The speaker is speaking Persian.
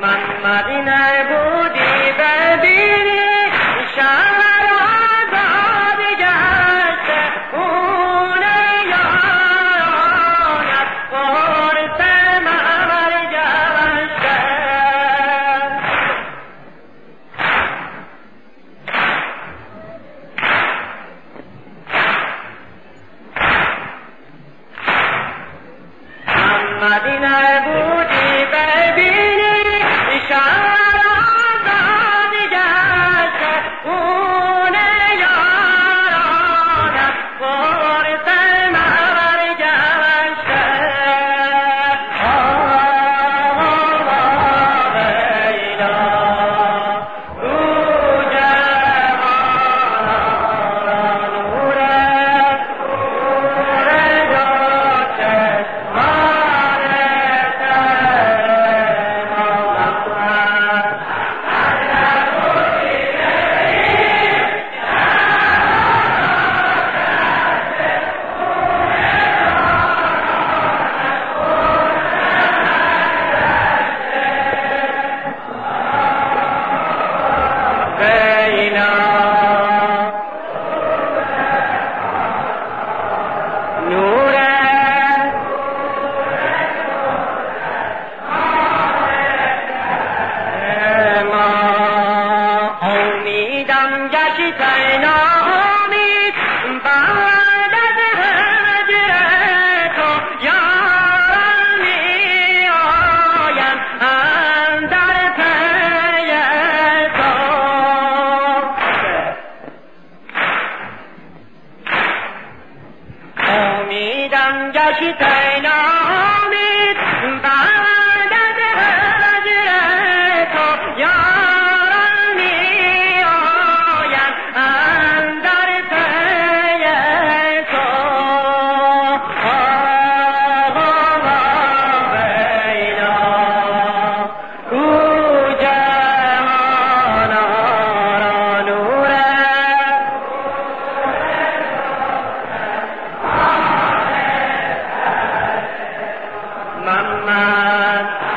من مدینه بودی ببینی شهر آزاد گشت خونه یا از قرص ممر گشته من निरं जषित Muhammad